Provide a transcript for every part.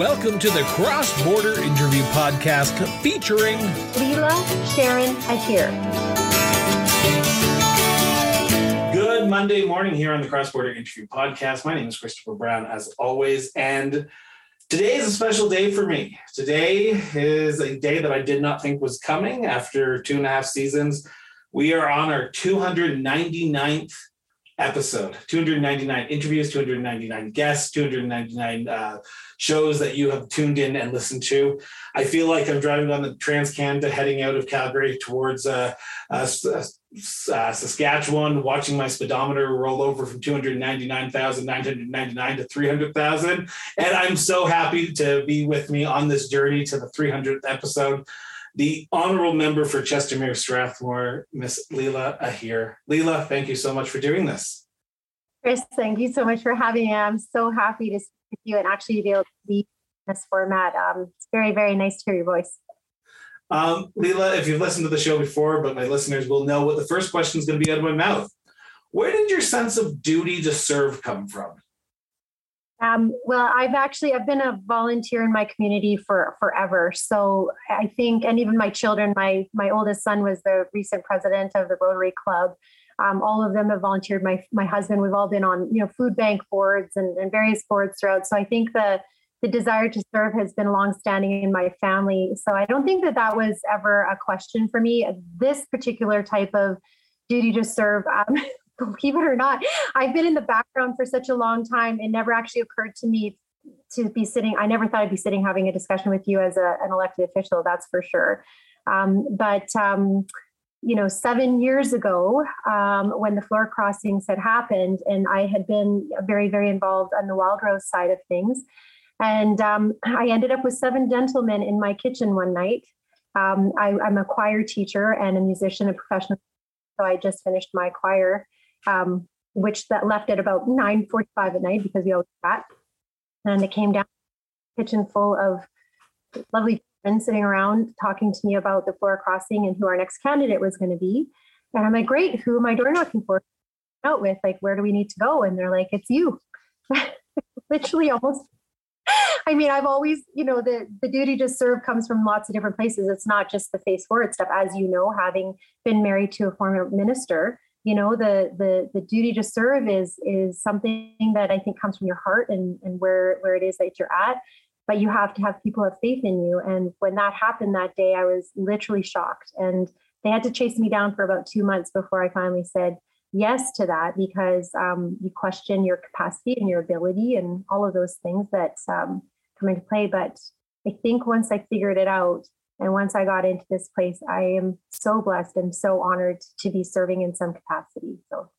Welcome to the Cross Border Interview Podcast featuring Leela Sharon Aheer. Good Monday morning here on the Cross Border Interview Podcast. My name is Christopher Brown, as always, and today is a special day for me. Today is a day that I did not think was coming after two and a half seasons. We are on our 299th episode. 299 interviews 299 guests 299 uh, shows that you have tuned in and listened to. I feel like i'm driving on the trans canada heading out of calgary towards uh, uh, uh, saskatchewan watching my speedometer roll over from 299999 to 300000 and i'm so happy to be with me on this journey to the 300th episode the honorable member for Chestermere Strathmore, Miss Leela Aheer. Leela, thank you so much for doing this. Chris, thank you so much for having me. I'm so happy to speak with you and actually be able to be in this format. Um, it's very, very nice to hear your voice. Um, Leela, if you've listened to the show before, but my listeners will know what the first question is going to be out of my mouth. Where did your sense of duty to serve come from? Um, well, I've actually I've been a volunteer in my community for forever. So I think, and even my children, my my oldest son was the recent president of the Rotary Club. Um, all of them have volunteered. My my husband, we've all been on you know food bank boards and, and various boards throughout. So I think the the desire to serve has been longstanding in my family. So I don't think that that was ever a question for me. This particular type of duty to serve um, believe it or not, I've been in the background for such a long time. It never actually occurred to me to be sitting. I never thought I'd be sitting having a discussion with you as a, an elected official. That's for sure. Um, but um, you know, seven years ago, um, when the floor crossings had happened, and I had been very, very involved on the Wildrose side of things, and um, I ended up with seven gentlemen in my kitchen one night. Um, I, I'm a choir teacher and a musician, a professional. So I just finished my choir um, which that left at about 9.45 at night because we always sat. And it came down kitchen full of lovely friends sitting around talking to me about the floor crossing and who our next candidate was going to be. And I'm like, great, who am I door knocking for? Out with like, where do we need to go? And they're like, it's you. Literally almost. I mean, I've always, you know, the the duty to serve comes from lots of different places. It's not just the face forward stuff, as you know, having been married to a former minister you know the the the duty to serve is is something that i think comes from your heart and and where where it is that you're at. But you have to have people have faith in you. And when that happened that day i was literally shocked. And they had to chase me down for about two months before i finally said yes to that because um, you question your capacity and your ability and all of those things that um, come into play. But i think once i figured it out and once I got into this place, I am so blessed and so honored to be serving in some capacity. So,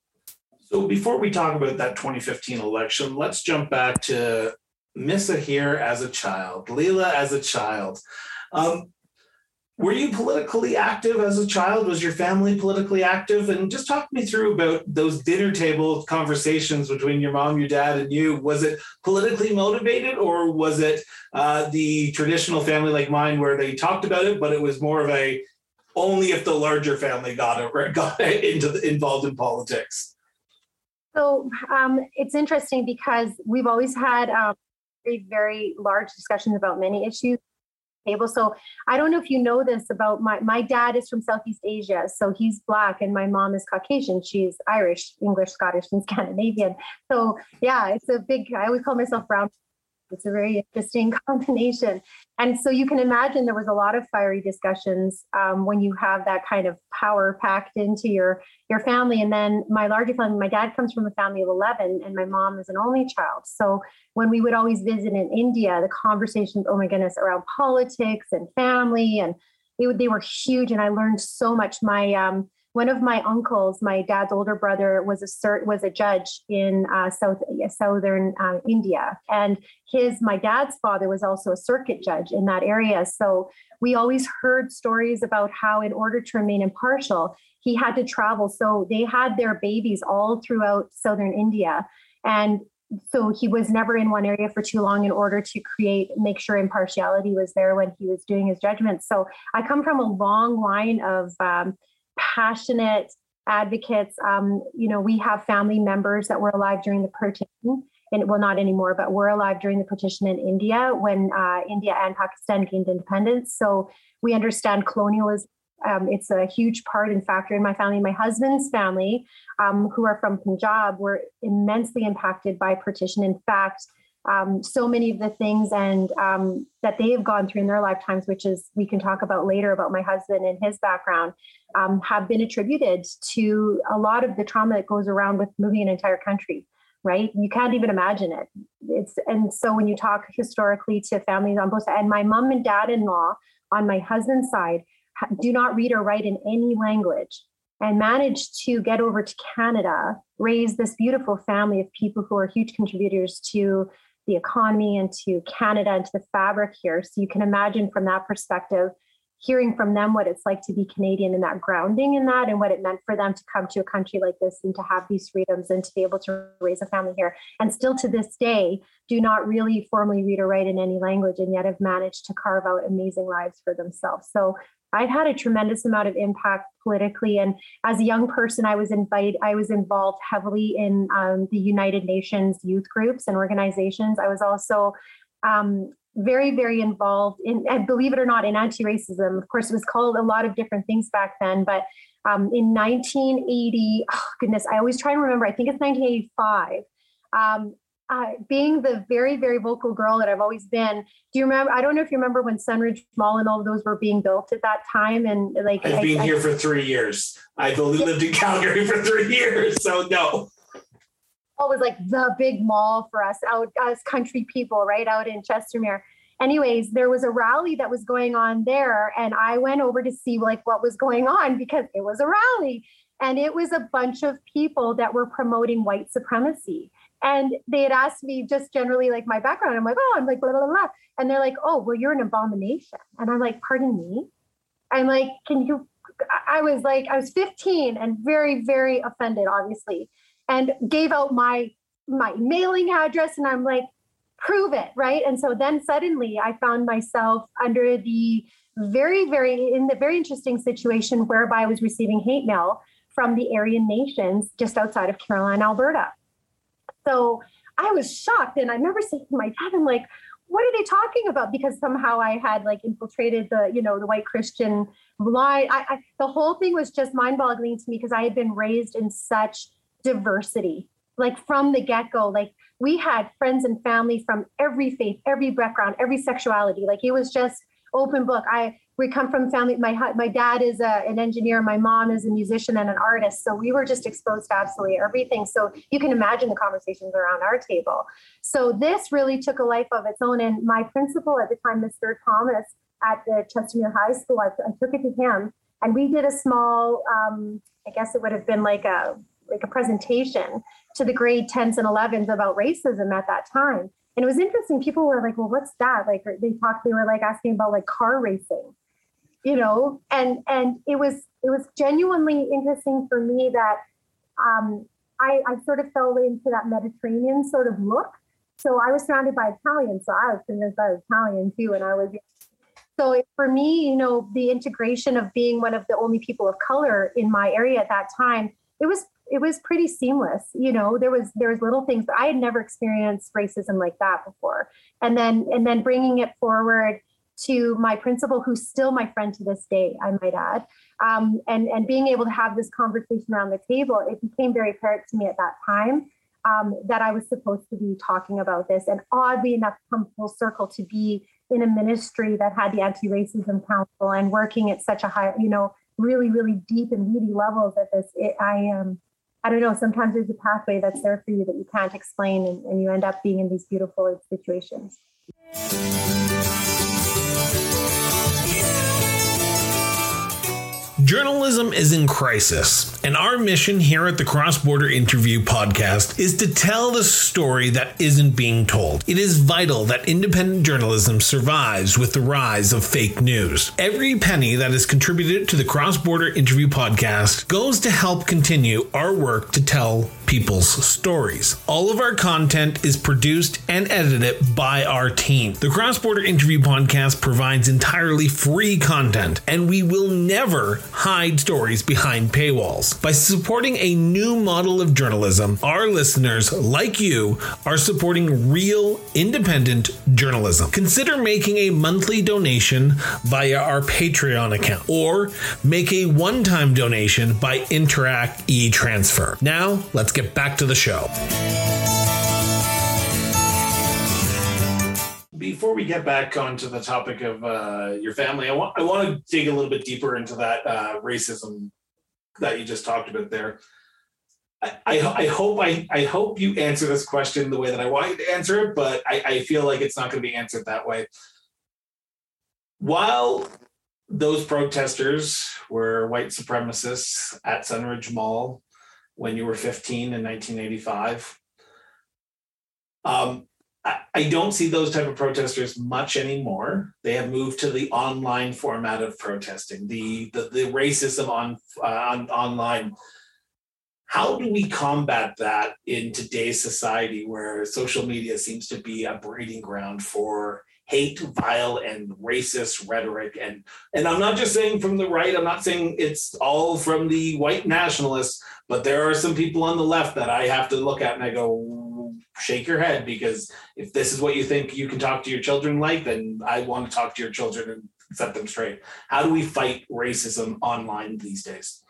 so before we talk about that 2015 election, let's jump back to Miss Aheer as a child, Leela as a child. Um, were you politically active as a child? Was your family politically active? And just talk me through about those dinner table conversations between your mom, your dad, and you. Was it politically motivated, or was it uh, the traditional family like mine, where they talked about it, but it was more of a only if the larger family got it got into the, involved in politics? So um, it's interesting because we've always had um, very, very large discussions about many issues table. So I don't know if you know this about my my dad is from Southeast Asia, so he's black, and my mom is Caucasian. She's Irish, English, Scottish, and Scandinavian. So yeah, it's a big. I always call myself brown it's a very interesting combination. And so you can imagine there was a lot of fiery discussions um, when you have that kind of power packed into your your family. And then my larger family, my dad comes from a family of 11 and my mom is an only child. So when we would always visit in India, the conversations, oh my goodness, around politics and family and they, they were huge. And I learned so much. My um, one of my uncles, my dad's older brother, was a cert, was a judge in uh, south southern uh, India, and his my dad's father was also a circuit judge in that area. So we always heard stories about how, in order to remain impartial, he had to travel. So they had their babies all throughout southern India, and so he was never in one area for too long in order to create make sure impartiality was there when he was doing his judgments so i come from a long line of um, passionate advocates. Um, you know, we have family members that were alive during the partition, and well, not anymore, but were alive during the partition in India when uh, India and Pakistan gained independence. So we understand colonialism. Um, it's a huge part and factor in my family. My husband's family, um, who are from Punjab, were immensely impacted by partition. In fact, um, so many of the things and um, that they have gone through in their lifetimes, which is we can talk about later about my husband and his background, um, have been attributed to a lot of the trauma that goes around with moving an entire country right? You can't even imagine it. It's and so when you talk historically to families on both sides, and my mom and dad-in-law on my husband's side do not read or write in any language and managed to get over to Canada, raise this beautiful family of people who are huge contributors to the economy and to Canada and to the fabric here. So you can imagine from that perspective hearing from them what it's like to be Canadian and that grounding in that and what it meant for them to come to a country like this and to have these freedoms and to be able to raise a family here. And still to this day, do not really formally read or write in any language and yet have managed to carve out amazing lives for themselves. So I've had a tremendous amount of impact politically. And as a young person, I was invited, I was involved heavily in um, the United Nations youth groups and organizations. I was also um, very, very involved in, and believe it or not, in anti-racism. Of course, it was called a lot of different things back then, but um, in 1980, oh goodness, I always try and remember. I think it's 1985. Um, uh, being the very, very vocal girl that I've always been, do you remember? I don't know if you remember when Sunridge Mall and all of those were being built at that time. And like, I've I, been I, here for three years. I've only lived in Calgary for three years, so no was like the big mall for us out as country people, right out in Chestermere. Anyways, there was a rally that was going on there, and I went over to see like what was going on because it was a rally, and it was a bunch of people that were promoting white supremacy. And they had asked me just generally like my background. I'm like, oh, I'm like blah blah blah, and they're like, oh, well, you're an abomination, and I'm like, pardon me. I'm like, can you? I was like, I was 15 and very, very offended, obviously and gave out my my mailing address and I'm like prove it right? And so then suddenly I found myself under the very very in the very interesting situation whereby I was receiving hate mail from the Aryan nations just outside of Caroline Alberta. So I was shocked and I remember saying to my dad I'm like what are they talking about? Because somehow I had like infiltrated the you know the white Christian line. I, I the whole thing was just mind-boggling to me because I had been raised in such diversity like from the get-go like we had friends and family from every faith every background every sexuality. Like it was just open book. I we come from family my my dad is a, an engineer my mom is a musician and an artist. So we were just exposed to absolutely everything. So you can imagine the conversations around our table. So this really took a life of its own. And my principal at the time mr thomas at the chestermere high school i, I took it to him. And we did a small um, i guess it would have been like a like a presentation to the grade 10s and 11s about racism at that time. And it was interesting. People were like, well, what's that? Like they talked, they were like asking about like car racing, you know, and and it was it was genuinely interesting for me that um, I, I sort of fell into that Mediterranean sort of look. So I was surrounded by Italians, so I was convinced I was Italian too, and I was so for me, you know, the integration of being one of the only people of color in my area at that time, it was it was pretty seamless. You know, there was there was little things, I had never experienced racism like that before. And then and then bringing it forward to my principal, who's still my friend to this day, I might add, um, and and being able to have this conversation around the table, it became very apparent to me at that time um, that I was supposed to be talking about this. And oddly enough, come full circle to be in a ministry that had the Anti-Racism Council and working at such a high, you know, really, really deep and weedy levels at this. It, I am. Um, I don't know, sometimes there's a pathway that's there for you that you can't explain, and, and you end up being in these beautiful situations. Journalism is in crisis, and our mission here at the Cross Border Interview podcast is to tell the story that isn't being told. It is vital that independent journalism survives with the rise of fake news. Every penny that is contributed to the Cross Border Interview podcast goes to help continue our work to tell people's stories. All of our content is produced and edited by our team. The Cross Border Interview podcast provides entirely free content, and we will never hide stories behind paywalls. By supporting a new model of journalism, our listeners, like you, are supporting real, independent journalism. Consider making a monthly donation via our Patreon account or make a one time donation by Interac e transfer. Now, let's get back to the show. before we get back onto the topic of uh, your family, I want I want to dig a little bit deeper into that uh, racism that you just talked about there. I, I, I, hope I, I hope you answer this question the way that I want you to answer it, but I, I feel like it's not going to be answered that way. While those protesters were white supremacists at Sunridge Mall when you were 15 in 1985, um, I don't see those type of protesters much anymore. They have moved to the online format of protesting, the the, the racism on, uh, on online. How do we combat that in today's society where social media seems to be a breeding ground for hate, vile, and racist rhetoric? And and I'm not just saying from the right. I'm not saying it's all from the white nationalists, but there are some people on the left that I have to look at and I go, shake your head because if this is what you think you can talk to your children like, then I want to talk to your children and set them straight. How do we fight racism online these days?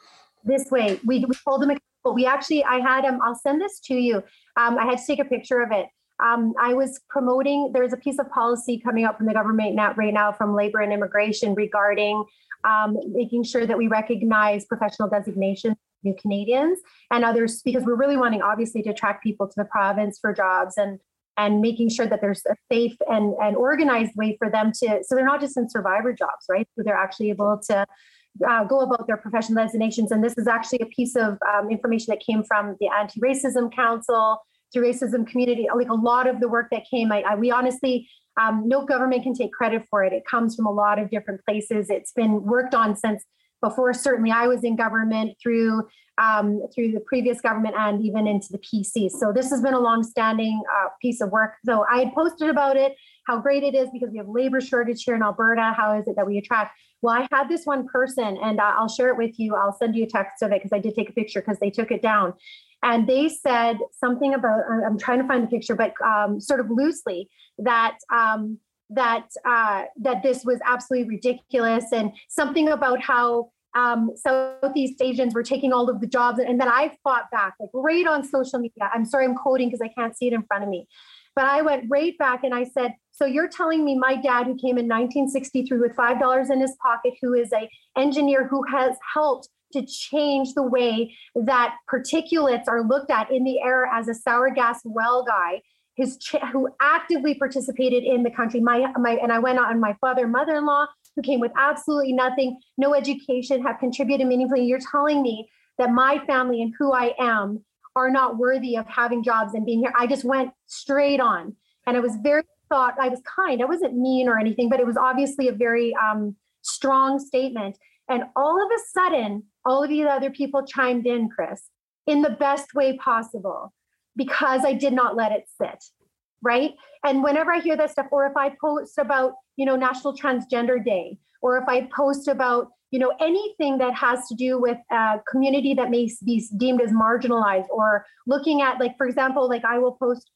This way, we, we hold them accountable. We actually, I had um, I'll send this to you. Um, I had to take a picture of it. Um, I was promoting. There's a piece of policy coming up from the government now, right now from Labor and Immigration regarding um, making sure that we recognize professional designation new Canadians and others because we're really wanting obviously to attract people to the province for jobs and and making sure that there's a safe and, and organized way for them to so they're not just in survivor jobs right? So they're actually able to uh, go about their professional designations. And this is actually a piece of um, information that came from the anti-racism council the racism community like a lot of the work that came I, I we honestly um, no government can take credit for it. It comes from a lot of different places. It's been worked on since before certainly I was in government through um, through the previous government and even into the PC. So this has been a long-standing uh, piece of work. So I had posted about it, how great it is because we have labor shortage here in Alberta. How is it that we attract? Well, I had this one person, and uh, I'll share it with you. I'll send you a text of it because I did take a picture because they took it down. And they said something about, I'm trying to find the picture, but um, sort of loosely, that um, that uh, that this was absolutely ridiculous and something about how um, Southeast Asians were taking all of the jobs. And then I fought back, like right on social media. I'm sorry, I'm quoting because I can't see it in front of me. But I went right back and I said, So you're telling me my dad, who came in 1963 with $5 in his pocket, who is a engineer who has helped to change the way that particulates are looked at in the air as a sour gas well guy his who actively participated in the country. My my and I went on my father mother-in-law who came with absolutely nothing, no education, have contributed meaningfully. You're telling me that my family and who I am are not worthy of having jobs and being here. I just went straight on, and I was very thought. I was kind. I wasn't mean or anything, but it was obviously a very um, strong statement. And all of a sudden, all of these other people chimed in, Chris, in the best way possible because I did not let it sit. Right. And whenever I hear that stuff, or if I post about, you know, National Transgender Day, or if I post about, you know, anything that has to do with a community that may be deemed as marginalized, or looking at, like, for example, like I will post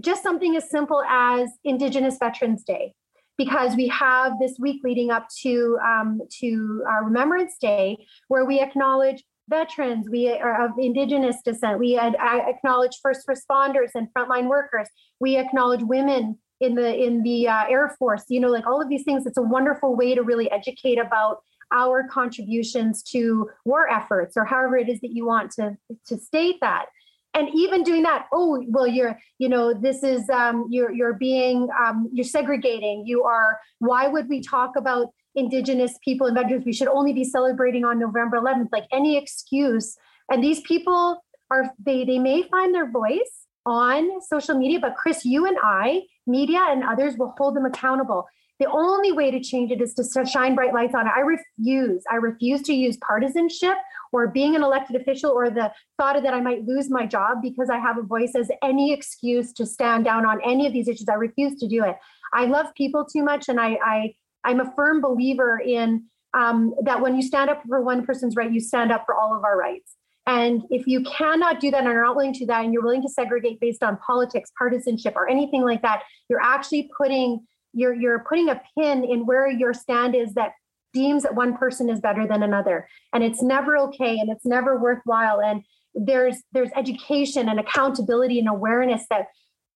just something as simple as Indigenous Veterans Day, because we have this week leading up to um, to our Remembrance Day, where we acknowledge veterans, we are of indigenous descent, we acknowledge first responders and frontline workers, we acknowledge women in the in the uh, Air Force. You know, like all of these things. It's a wonderful way to really educate about our contributions to war efforts, or however it is that you want to to state that. And even doing that, oh well, you're you know this is um, you're you're being um, you're segregating. You are. Why would we talk about indigenous people and veterans? We should only be celebrating on november 11th like any excuse. And these people are they they may find their voice on social media but chris you and i media and others will hold them accountable. The only way to change it is to shine bright lights on it. I refuse. I refuse to use partisanship or being an elected official or the thought that i might lose my job because i have a voice as any excuse to stand down on any of these issues i refuse to do it i love people too much and i i I'm a firm believer in um, that when you stand up for one person's right, you stand up for all of our rights. And if you cannot do that and are not willing to do that, and you're willing to segregate based on politics, partisanship, or anything like that, you're actually putting you're you're putting a pin in where your stand is that deems that one person is better than another and it's never okay and it's never worthwhile and there's there's education and accountability and awareness that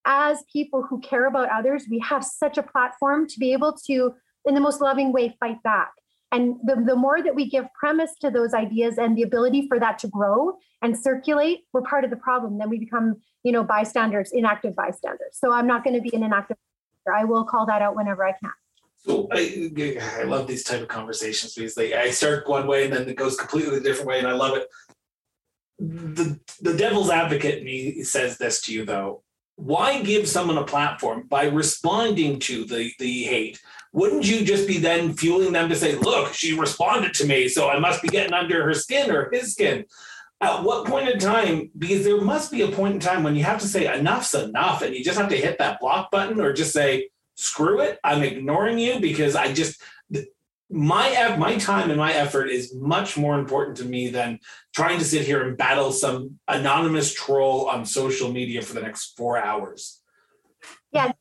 as people who care about others we have such a platform to be able to in the most loving way fight back. And the, the more that we give premise to those ideas and the ability for that to grow and circulate we're part of the problem. Then we become you know bystanders inactive bystanders. So i'm not going to be an inactive i will call that out whenever i can I, I love these type of conversations because they I start one way and then it goes completely different way, and I love it. The the devil's advocate me says this to you though. Why give someone a platform by responding to the the hate? Wouldn't you just be then fueling them to say, "Look, she responded to me, so I must be getting under her skin or his skin"? At what point in time? Because there must be a point in time when you have to say enough's enough, and you just have to hit that block button, or just say, screw it. I'm ignoring you because I just my my time and my effort is much more important to me than trying to sit here and battle some anonymous troll on social media for the next four hours. Yeah,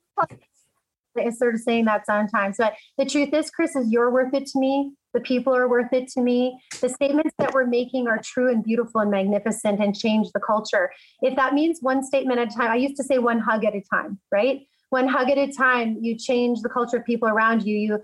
it's sort of saying that sometimes, but the truth is, Chris, is you're worth it to me. The people are worth it to me. The statements that we're making are true and beautiful and magnificent and change the culture. If that means one statement at a time, I used to say one hug at a time, right? One hug at a time you change the culture of people around you. You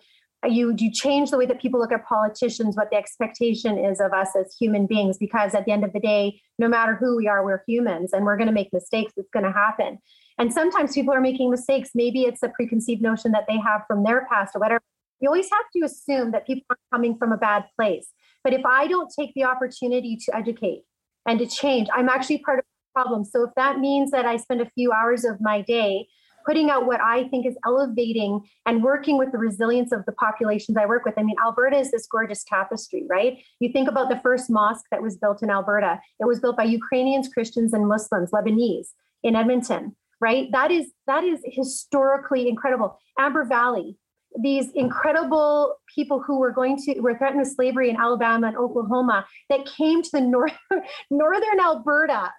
you you change the way that people look at politicians what the expectation is of us as human beings because at the end of the day no matter who we are we're humans and we're going to make mistakes it's going to happen. And sometimes people are making mistakes. Maybe it's a preconceived notion that they have from their past or whatever. You always have to assume that people are coming from a bad place. But if i don't take the opportunity to educate and to change i'm actually part of the problem. So if that means that i spend a few hours of my day putting out what I think is elevating and working with the resilience of the populations I work with. I mean, Alberta is this gorgeous tapestry, right? You think about the first mosque that was built in Alberta, it was built by Ukrainians, Christians, and Muslims, Lebanese in Edmonton, right? That is that is historically incredible. Amber Valley, these incredible people who were going to were threatened with slavery in Alabama and Oklahoma that came to the north, northern Alberta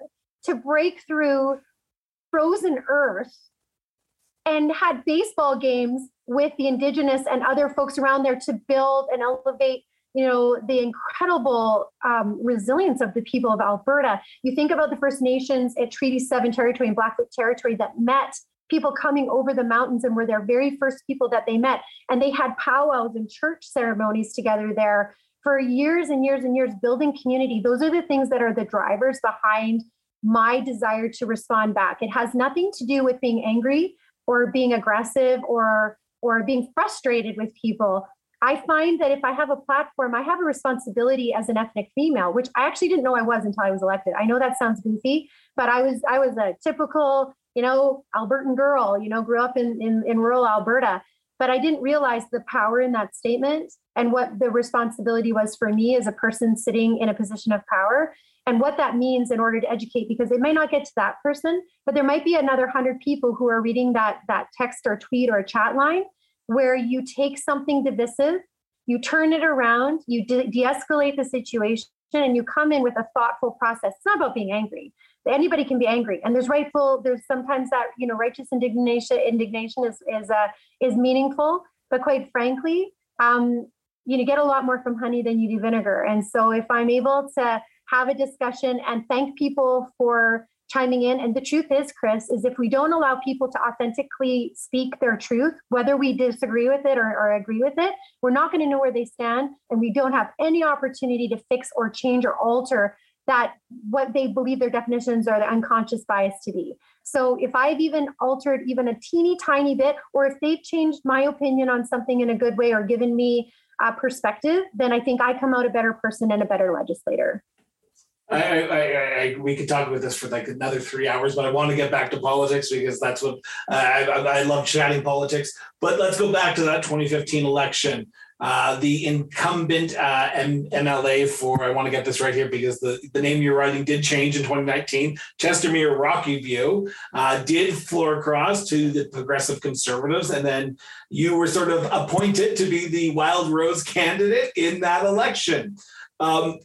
to break through frozen earth and had baseball games with the indigenous and other folks around there to build and elevate you know the incredible um, resilience of the people of alberta. You think about the first nations at treaty 7 territory and blackfoot territory that met people coming over the mountains and were their very first people that they met. And they had powwows and church ceremonies together there for years and years and years building community. Those are the things that are the drivers behind my desire to respond back. It has nothing to do with being angry or being aggressive or or being frustrated with people i find that if i have a platform i have a responsibility as an ethnic female which i actually didn't know i was until i was elected. I know that sounds goofy but i was i was a typical you know albertan girl you know grew up in in, in rural alberta but i didn't realize the power in that statement and what the responsibility was for me as a person sitting in a position of power and what that means in order to educate because it may not get to that person but there might be another 100 people who are reading that that text or tweet or chat line where you take something divisive you turn it around you de- de-escalate the situation and you come in with a thoughtful process. It's not about being angry. Anybody can be angry and there's rightful there's sometimes that you know righteous indignation indignation is is uh, is meaningful but quite frankly um, you know get a lot more from honey than you do vinegar. And so if i'm able to have a discussion and thank people for chiming in. And the truth is, Chris, is if we don't allow people to authentically speak their truth, whether we disagree with it or, or agree with it, we're not going to know where they stand. And we don't have any opportunity to fix or change or alter that what they believe their definitions or the unconscious bias to be. So if I've even altered even a teeny tiny bit, or if they've changed my opinion on something in a good way or given me a perspective, then I think I come out a better person and a better legislator. I, I, I, we could talk about this for like another three hours, but I want to get back to politics because that's what uh, I, I, love chatting politics. But let's go back to that 2015 election. Uh, the incumbent uh, M- MLA for, I want to get this right here because the, the name you're writing did change in 2019. Chestermere Rocky View uh, did floor across to the Progressive Conservatives. And then you were sort of appointed to be the Wild Rose candidate in that election. Um,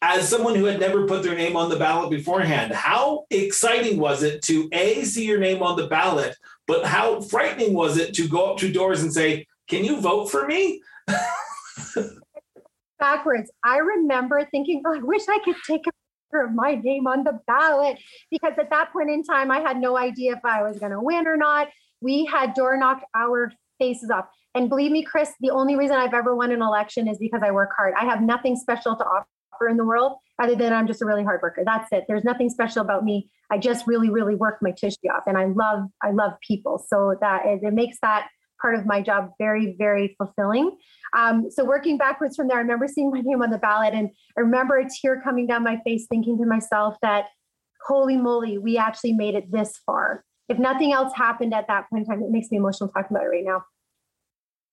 as someone who had never put their name on the ballot beforehand, how exciting was it to A, see your name on the ballot, but how frightening was it to go up to doors and say, Can you vote for me? Backwards. I remember thinking, oh, I wish I could take a picture of my name on the ballot because at that point in time, I had no idea if I was going to win or not. We had door knocked our faces off. And believe me, Chris, the only reason I've ever won an election is because I work hard. I have nothing special to offer in the world other than I'm just a really hard worker. That's it. There's nothing special about me. I just really, really work my tushy off, and I love, I love people. So that is, it makes that part of my job very, very fulfilling. Um, so working backwards from there, I remember seeing my name on the ballot, and I remember a tear coming down my face, thinking to myself that, holy moly, we actually made it this far. If nothing else happened at that point in time, it makes me emotional talking about it right now.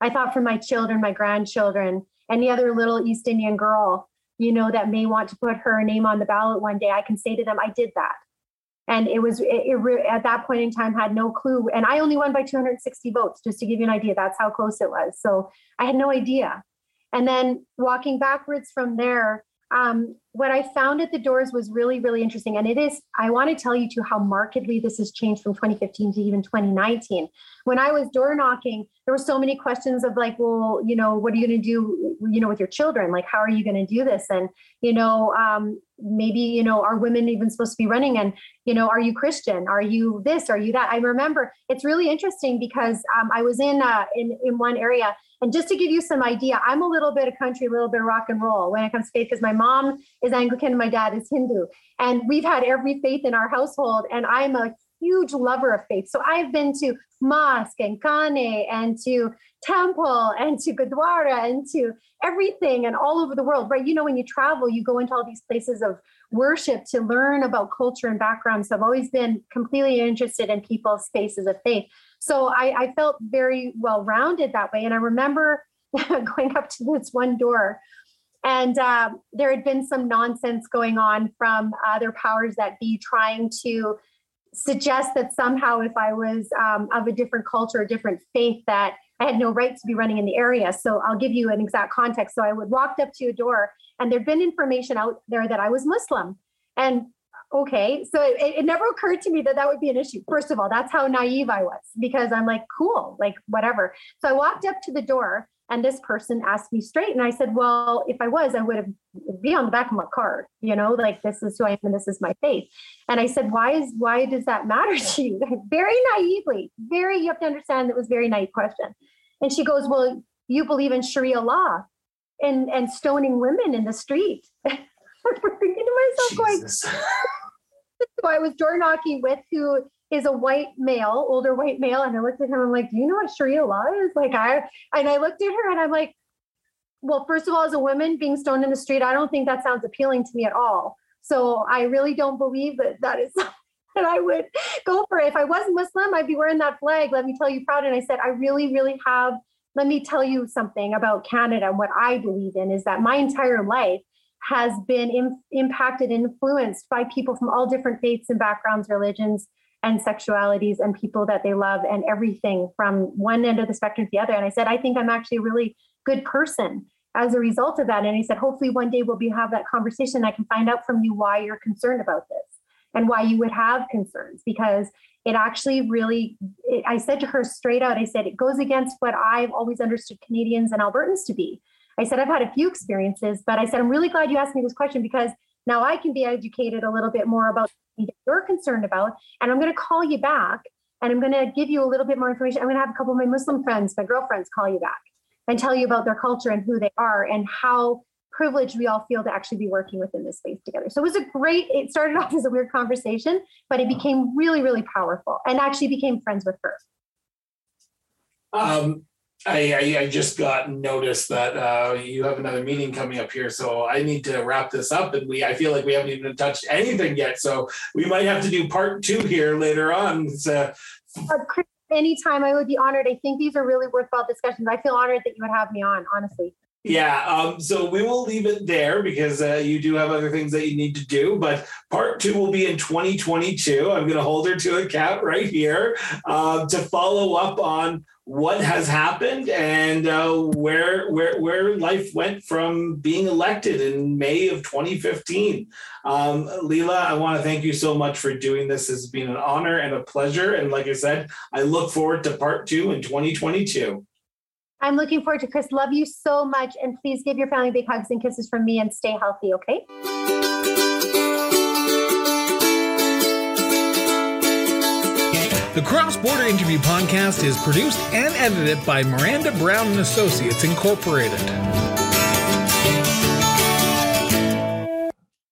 I thought for my children, my grandchildren, any other little East Indian girl, you know, that may want to put her name on the ballot one day, I can say to them, I did that. And it was, it, it, at that point in time, had no clue. And I only won by 260 votes, just to give you an idea. That's how close it was. So I had no idea. And then walking backwards from there, um, what I found at the doors was really, really interesting. And it is, I want to tell you too how markedly this has changed from 2015 to even 2019. When I was door knocking, there were so many questions of like, well, you know, what are you going to do, you know, with your children? Like, how are you going to do this? And, you know, um, maybe, you know, are women even supposed to be running? And, you know, are you Christian? Are you this? Are you that? I remember it's really interesting because um, I was in, uh, in, in one area and just to give you some idea, I'm a little bit of country, a little bit of rock and roll when it comes to faith, because my mom is Anglican and my dad is Hindu. And we've had every faith in our household. And I'm a huge lover of faith. So I've been to mosque and Kane and to temple and to Gurdwara and to everything and all over the world, right? You know, when you travel, you go into all these places of worship to learn about culture and backgrounds. So I've always been completely interested in people's spaces of faith. So I, I felt very well rounded that way. And I remember going up to this one door and uh, there had been some nonsense going on from other powers that be trying to suggest that somehow if I was um, of a different culture, a different faith, that I had no right to be running in the area. So I'll give you an exact context. So I would walked up to a door and there'd been information out there that I was Muslim. And okay, so it, it never occurred to me that that would be an issue. First of all, that's how naive I was because I'm like, cool, like whatever. So I walked up to the door and this person asked me straight. And I said, well, if I was, I would have be on the back of my card, you know, like this is who I am and this is my faith. And I said, why is, why does that matter to you? very naively, very, you have to understand that was very naive question. And she goes, well, you believe in Sharia law and, and stoning women in the street. I'm thinking to myself Jesus. going, so I was door knocking with who is a white male, older white male. And I looked at him, I'm like, do you know what Sharia law is? Like I, and I looked at her and I'm like, well, first of all, as a woman being stoned in the street, I don't think that sounds appealing to me at all. So I really don't believe that that is that I would go for it. If I wasn't Muslim, I'd be wearing that flag. Let me tell you proud. And I said, I really, really have, let me tell you something about Canada. And what I believe in is that my entire life has been Im- impacted influenced by people from all different faiths and backgrounds, religions, and sexualities and people that they love and everything from one end of the spectrum to the other. And I said, I think I'm actually a really good person as a result of that. And he said, hopefully one day we'll be have that conversation. I can find out from you why you're concerned about this and why you would have concerns because it actually really it, i said to her straight out i said it goes against what i've always understood canadians and albertans to be i said i've had a few experiences but i said i'm really glad you asked me this question because now i can be educated a little bit more about that you're concerned about. And I'm going to call you back and I'm going to give you a little bit more information. I'm going to have a couple of my Muslim friends, my girlfriends call you back and tell you about their culture and who they are and how privileged we all feel to actually be working within this space together. So it was a great, it started off as a weird conversation, but it became really, really powerful and actually became friends with her. Um, I, I, I, just got notice that uh, you have another meeting coming up here, so I need to wrap this up. And we, I feel like we haven't even touched anything yet, so we might have to do part two here later on. So, uh, Chris, anytime, I would be honored. I think these are really worthwhile discussions. I feel honored that you would have me on, honestly. Yeah, um, so we will leave it there because uh, you do have other things that you need to do. But part two will be in 2022. I'm going to hold her to account right here uh, to follow up on what has happened and uh, where where where life went from being elected in May of 2015. Um, Leela, I want to thank you so much for doing this. It's been an honor and a pleasure. And like I said, I look forward to part two in 2022. I'm looking forward to Chris. Love you so much. And please give your family big hugs and kisses from me and stay healthy, okay? The Cross Border Interview Podcast is produced and edited by Miranda Brown and Associates Incorporated.